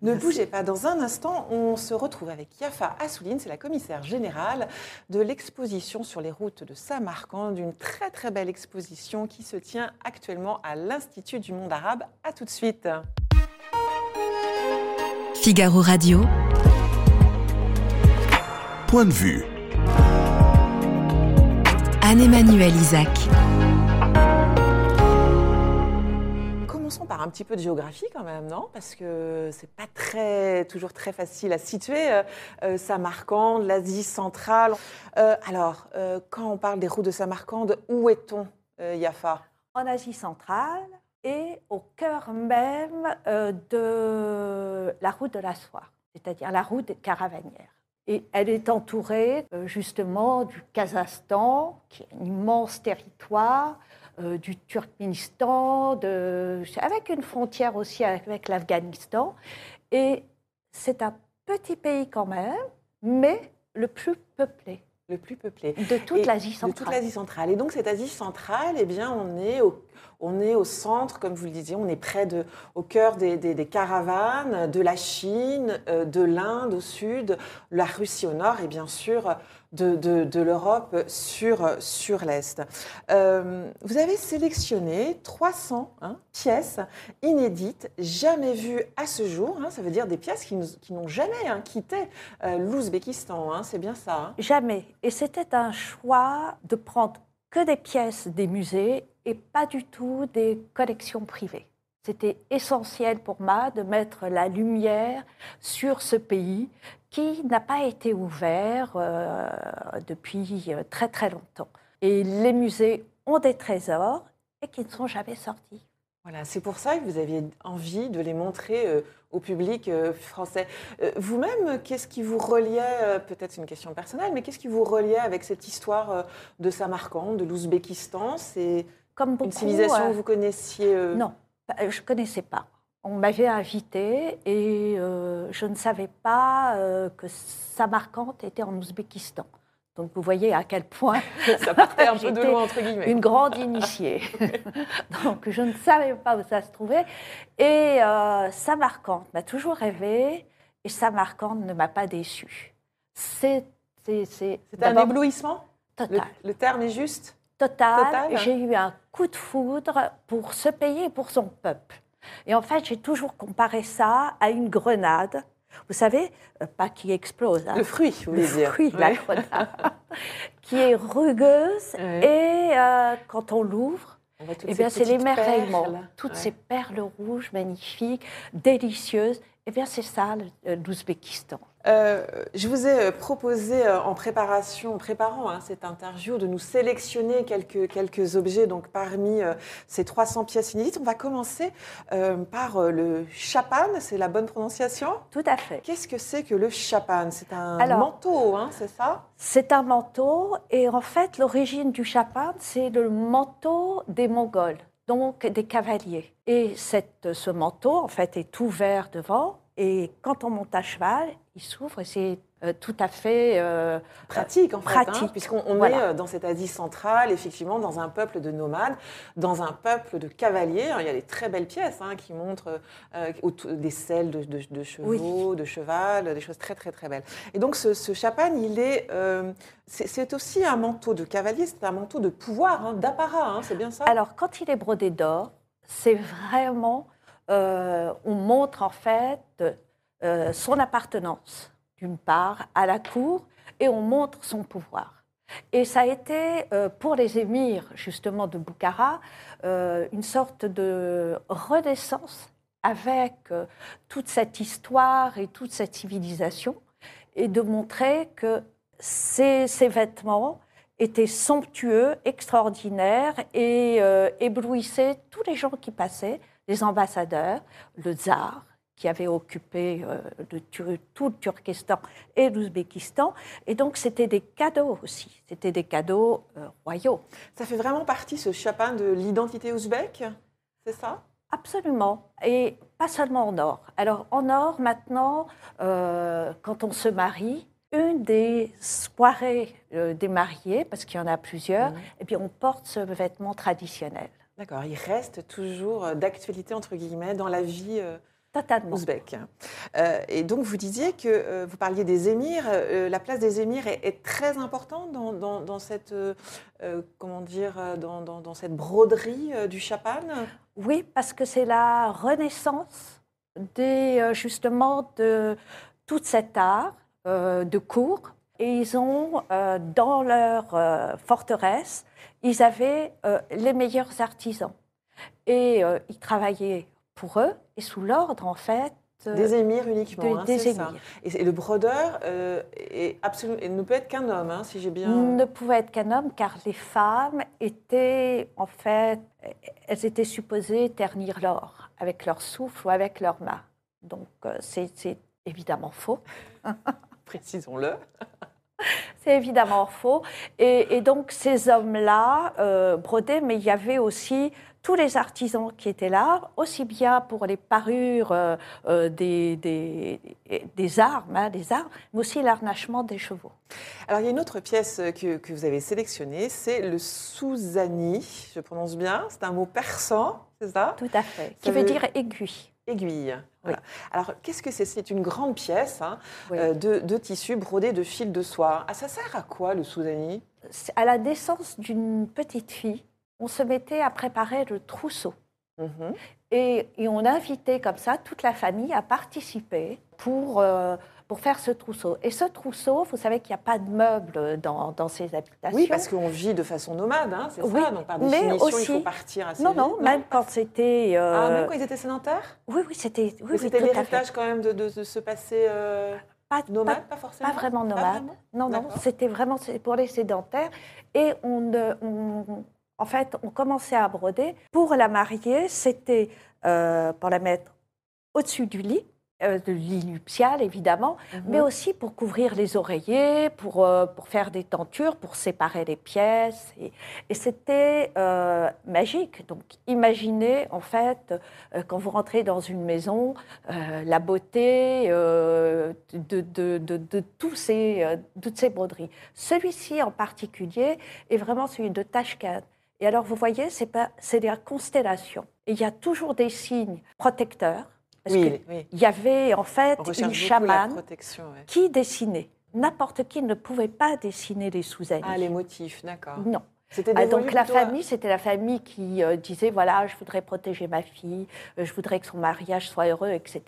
Ne Merci. bougez pas, dans un instant, on se retrouve avec Yafa Assouline, c'est la commissaire générale de l'exposition sur les routes de Samarcande, une très très belle exposition qui se tient actuellement à l'Institut du monde arabe. À tout de suite. Figaro Radio. Point de vue. Anne-Emmanuel Isaac. Commençons par un petit peu de géographie quand même, non? Parce que c'est pas très, toujours très facile à situer. Euh, euh, Samarcande, l'Asie centrale. Euh, alors, euh, quand on parle des routes de Samarcande, où est-on, euh, Yafa? En Asie centrale et au cœur même euh, de la route de la soie, c'est-à-dire la route des caravanières. Et elle est entourée euh, justement du Kazakhstan, qui est un immense territoire, euh, du Turkménistan, avec une frontière aussi avec l'Afghanistan. Et c'est un petit pays quand même, mais le plus peuplé Le plus peuplé. de toute Et l'Asie De centrale. toute l'Asie centrale. Et donc, cette Asie centrale, eh bien, on est au, on est au centre, comme vous le disiez, on est près de, au cœur des, des- des caravanes, de la Chine, euh, de l'Inde au sud, la Russie au nord et bien sûr de, l'Europe sur, sur l'Est. Euh, vous avez sélectionné 300 hein, pièces inédites, jamais vues à ce jour. hein. ça veut dire des pièces qui, n'ont jamais hein, quitté euh, l'Ouzbékistan. C'est bien ça. Jamais. Et c'était un choix de prendre que des pièces des musées et pas du tout des collections privées. C'était essentiel pour moi de mettre la lumière sur ce pays qui n'a pas été ouvert euh, depuis euh, très très longtemps. Et les musées ont des trésors et qui ne sont jamais sortis. Voilà, c'est pour ça que vous aviez envie de les montrer euh, au public euh, français. Euh, Vous-même, qu'est-ce qui vous reliait, peut-être c'est une question personnelle, mais qu'est-ce qui vous reliait avec cette histoire de Samarcande, de l'Ouzbékistan? C'est Comme beaucoup, une civilisation que vous connaissiez Non, je ne connaissais pas. On m'avait invité et euh, je ne savais pas euh, que Samarkand était en Ouzbékistan. Donc vous voyez à quel point Ça partait un peu de loin, entre guillemets. une grande initiée. Donc je ne savais pas où ça se trouvait. Et euh, Samarcande m'a toujours rêvé et Samarcande ne m'a pas déçue. C'est un éblouissement? Le, total. le terme est juste? Total. Total. J'ai eu un coup de foudre pour ce pays et pour son peuple. Et en fait, j'ai toujours comparé ça à une grenade. Vous savez, euh, pas qui explose. hein. Le fruit, vous Le voulez dire. fruit, la grenade, qui est rugueuse. Et euh, quand on l'ouvre, eh bien, c'est l'émerveillement. Toutes Ouais. ces perles rouges magnifiques, délicieuses. Eh bien, c'est ça, euh, l'Ouzbékistan. Euh, je vous ai euh, proposé en préparation, en préparant hein, cette interview, de nous sélectionner quelques, quelques objets donc parmi euh, ces 300 pièces inédites. On va commencer euh, par le chapan, c'est la bonne prononciation? Tout à fait. Qu'est-ce que c'est que le chapan C'est un Alors- manteau, hein, c'est ça? C'est un manteau et en fait l'origine du chapan, c'est le manteau des Mongols, donc des cavaliers. Et ce manteau en fait est ouvert devant et quand on monte à cheval, il s'ouvre et c'est tout à fait euh, Pratique en fait, hein, puisqu'on Voilà. est euh, dans cette Asie centrale, effectivement, dans un peuple de nomades, dans un peuple de cavaliers. Il y a des très belles pièces hein, qui montrent euh, des selles de, de- de chevaux, de cheval, des choses très très très belles. Et donc ce, ce chapan, il est, euh, c'est c'est aussi un manteau de cavalier, c'est un manteau de pouvoir, hein, d'apparat, hein, c'est bien ça? Alors, quand il est brodé d'or, c'est vraiment, euh, on montre en fait euh, son appartenance, d'une part, à la cour, et on montre son pouvoir. Et ça a été, euh, pour les émirs, justement, de Boukhara, euh, une sorte de renaissance avec euh, toute cette histoire et toute cette civilisation, et de montrer que ces, ces vêtements étaient somptueux, extraordinaires, et éblouissaient tous les gens qui passaient, les ambassadeurs, le tsar, qui avait occupé euh, tout le Turkestan et l'Ouzbékistan. Et donc, c'était des cadeaux aussi. C'était des cadeaux euh, royaux. Ça fait vraiment partie, ce chapan, de l'identité ouzbek, c'est ça? Absolument. Et pas seulement en or. Alors, en or, maintenant, euh, quand on se marie, une des soirées des mariés, parce qu'il y en a plusieurs, Mhm. eh bien, on porte ce vêtement traditionnel. D'accord, il reste toujours d'actualité, entre guillemets, dans la vie Totalement. ouzbek. Euh, et donc, vous disiez que euh, vous parliez des émirs. euh, la place des émirs est, est très importante dans, dans- dans cette, comment dire, dans, cette broderie du chapan? Oui, parce que c'est la renaissance des, justement de tout cet art de cour. Et ils ont, dans leur forteresse, ils avaient les meilleurs artisans. Et ils travaillaient pour eux et sous l'ordre, en fait, euh, Des émirs uniquement, de- hein, des émirs. Et, le brodeur euh, est absolument, il ne peut être qu'un homme, hein, si j'ai bien. ne pouvait être qu'un homme car les femmes étaient en fait, elles étaient supposées ternir l'or avec leur souffle ou avec leurs mains. Donc euh, c'est c'est évidemment faux. Précisons-le. C'est évidemment faux. Et, et donc ces hommes-là euh, brodaient, mais il y avait aussi tous les artisans qui étaient là, aussi bien pour les parures euh, euh, des, des, des armes, hein, des armes, mais aussi l'arnachement des chevaux. Alors, il y a une autre pièce que, que vous avez sélectionnée, c'est le souzani. Je prononce bien, c'est un mot persan, c'est ça? Tout à fait. Ça Qui veut veut- dire aiguille. Aiguille. Voilà. Alors, qu'est-ce que c'est? C'est une grande pièce hein, Oui. euh, de, de tissu brodé de fil de soie. Ah, ça sert à quoi le souzani à la naissance d'une petite fille, on se mettait à préparer le trousseau. Mhm. Et, et on invitait comme ça toute la famille à participer pour, euh, pour faire ce trousseau. Et ce trousseau, vous savez qu'il n'y a pas de meubles dans, dans ces habitations. Oui, parce qu'on vit de façon nomade, hein, c'est Oui, ça. Donc, par mais définition, il aussi- faut partir assez Non, vite. non, même quand c'était... Ah, euh, même quand ils étaient sédentaires Oui, oui, c'était... Oui, Mais oui, C'était l'héritage quand même de, de- de se passer euh, Pas- nomade, pas- pas, forcément Pas vraiment nomade. vraiment non, non, c'était vraiment pour les sédentaires. Et on- en fait, on commençait à broder. Pour la mariée, c'était euh, pour la mettre au-dessus du lit, euh, du lit nuptial évidemment, Mhm. mais aussi pour couvrir les oreillers, pour, euh, pour faire des tentures, pour séparer les pièces. Et, et c'était euh, magique. Donc imaginez en fait, quand vous rentrez dans une maison, la beauté de, de, de, de tous ces, toutes ces broderies. Celui-ci en particulier est vraiment celui de Tashkent. Et alors vous voyez, c'est pas- c'est des constellations. Et il y a toujours des signes protecteurs. Parce Oui, que oui. il y avait en fait une la chamane ouais. qui dessinait. N'importe qui ne pouvait pas dessiner les sous Ah, les motifs, d'accord. Non. C'était Ah, donc la famille, c'était la famille qui euh, disait voilà, je voudrais protéger ma fille, euh, je voudrais que son mariage soit heureux, etc.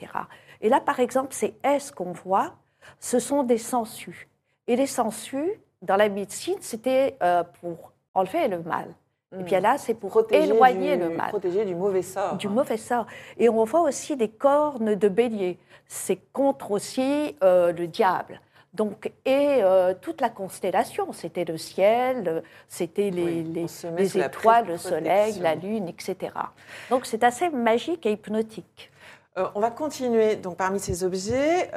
Et là, par exemple, ces S qu'on voit, ce sont des sangsues. Et les sangsues, dans la médecine, c'était euh, pour enlever le mal. Et bien là, c'est pour. Protéger éloigner du, le mal Protéger du mauvais sort. du mauvais sort. Et on voit aussi des cornes de bélier. C'est contre aussi euh, le diable. Donc, et euh, toute la constellation, c'était le ciel, euh, c'était les, Oui, les- étoiles, le soleil, la lune, etc. Donc c'est assez magique et hypnotique. Euh, on va continuer. Donc, parmi ces objets,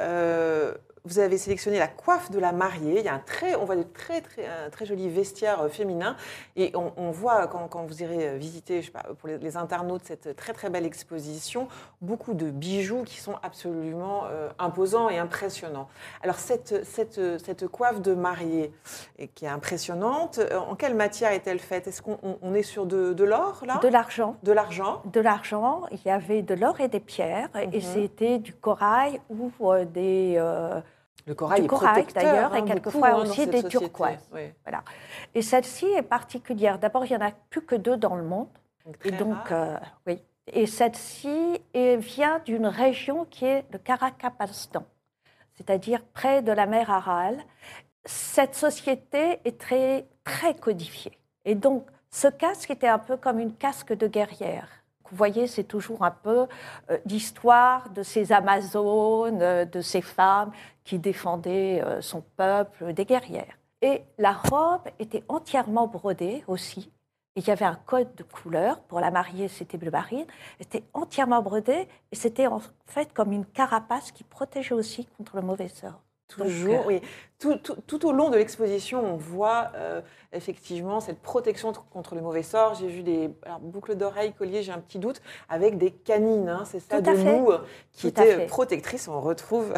vous avez sélectionné la coiffe de la mariée. Il y a un très, on voit des très, très, un très joli vestiaire euh, féminin. Et on, on voit, quand, quand vous irez euh, visiter, je sais pas, pour les, les internautes, cette très, très belle exposition, beaucoup de bijoux qui sont absolument euh, imposants et impressionnants. Alors, cette, cette, cette coiffe de mariée, et qui est impressionnante, euh, en quelle matière est-elle faite? Est-ce qu'on on- on est sur de, de l'or, là? De l'argent. De l'argent De l'argent, il y avait de l'or et des pierres, et Mhm. c'était du corail ou euh, des, euh, Le corail Du corail, d'ailleurs, et hein, quelquefois beaucoup, hein, aussi des société. turquoises. Oui. Et celle-ci est particulière. D'abord, il n'y en a plus que deux dans le monde. Donc, Et donc, euh, oui. Et celle-ci vient d'une région qui est le Karakapastan, c'est-à-dire près de la mer Aral. Cette société est très, très codifiée. Et donc, ce casque était un peu comme une casque de guerrière. Vous voyez, c'est toujours un peu euh, l'histoire de ces Amazones, euh, de ces femmes qui défendaient euh, son peuple, des guerrières. Et la robe était entièrement brodée aussi. Il y avait un code de couleur. Pour la mariée, c'était bleu marine. C'était entièrement brodé et c'était en fait comme une carapace qui protégeait aussi contre le mauvais sort. Toujours, Donc, euh, oui. Tout, tout- tout au long de l'exposition, on voit euh, effectivement cette protection contre le mauvais sort. J'ai vu des alors, boucles d'oreilles, colliers, j'ai un petit doute, avec des canines, hein, c'est ça, de loup, euh, qui étaient fait. protectrices. On retrouve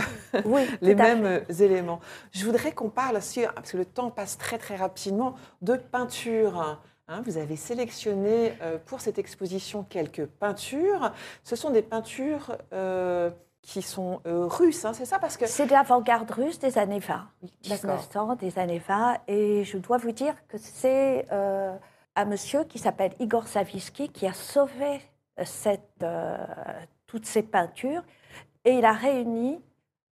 Oui, les mêmes euh, éléments. Je voudrais qu'on parle aussi, parce que le temps passe très très rapidement, de peinture. Hein, vous avez sélectionné euh, pour cette exposition quelques peintures. Ce sont des peintures euh, qui sont euh, russes, hein, c'est ça Parce que C'est de l'avant-garde russe des années 20, D'accord. 1900, des années 20. Et je dois vous dire que c'est euh, un monsieur qui s'appelle Igor Savitsky qui a sauvé euh, cette, euh, toutes ces peintures. Et il a réuni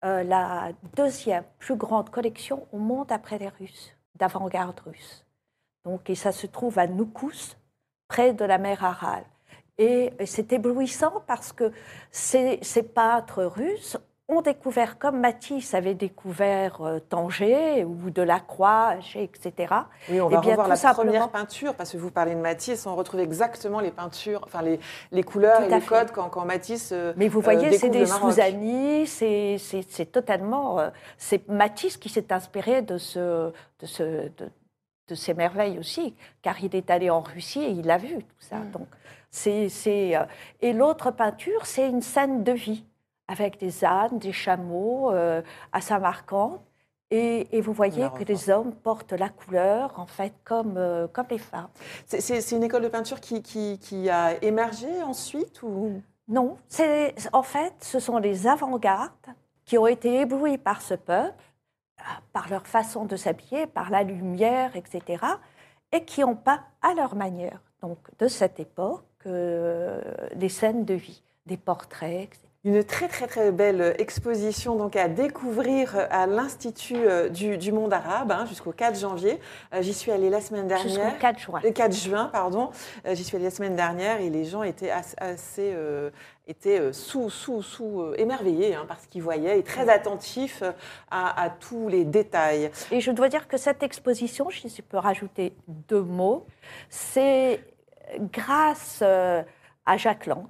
la deuxième plus grande collection au monde après les Russes, d'avant-garde russe. Donc, et ça se trouve à Noukous, près de la mer Aral. Et c'est éblouissant parce que ces, ces peintres russes ont découvert, comme Matisse avait découvert euh, Tanger ou Delacroix, etc. Oui, on Eh va bien, revoir la simplement- première peinture, parce que vous parlez de Matisse, on retrouve exactement les peintures, enfin les, les couleurs et les fait. codes quand, quand Matisse. euh, Mais vous euh, voyez, c'est découvre des. Souzani, c'est c'est- c'est totalement. euh, c'est Matisse qui s'est inspiré de, ce, de, ce, de, de ces merveilles aussi, car il est allé en Russie et il a vu tout ça. Mm. Donc, c'est c'est, euh, et l'autre peinture, c'est une scène de vie, avec des ânes, des chameaux, euh, à Samarcande. Et, et vous voyez que les hommes portent la couleur, en fait, comme, euh, comme les femmes. C'est- C'est c'est une école de peinture qui, qui, qui a émergé ensuite ou... Non, c'est en fait, ce sont les avant-gardes qui ont été éblouis par ce peuple, par leur façon de s'habiller, par la lumière, etc., et qui ont peint à leur manière, donc de cette époque, euh, des scènes de vie, des portraits, etc. Une très très très belle exposition donc à découvrir à l'Institut euh, du, du monde arabe hein, jusqu'au 4 janvier. Euh, J'y suis allée la semaine jusqu'au dernière. 4 juin. Le 4 juin, pardon. J'y suis allée la semaine dernière et les gens étaient as- assez, euh, étaient sous, sous, sous euh, émerveillés hein, par ce qu'ils voyaient et très attentifs à, à tous les détails. Et je dois dire que cette exposition, si je peux rajouter deux mots, c'est grâce euh, à Jacques Lang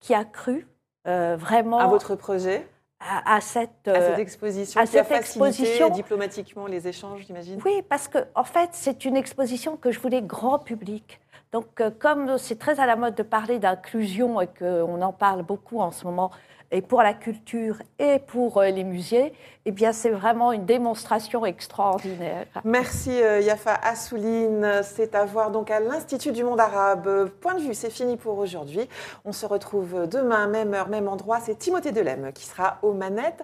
qui a cru euh, vraiment À votre projet, à, à cette, à euh, cette exposition à qui a cette facilité exposition- diplomatiquement les échanges, j'imagine? Oui, parce que en fait, c'est une exposition que je voulais grand public. Donc, euh, comme c'est très à la mode de parler d'inclusion et qu'on en parle beaucoup en ce moment, et pour la culture et pour euh, les musées, eh bien, c'est vraiment une démonstration extraordinaire. Merci euh, Yafa Assouline. C'est à voir donc à l'Institut du monde arabe. Point de vue, c'est fini pour aujourd'hui. On se retrouve demain, même heure, même endroit. C'est Timothée Delem qui sera aux manettes.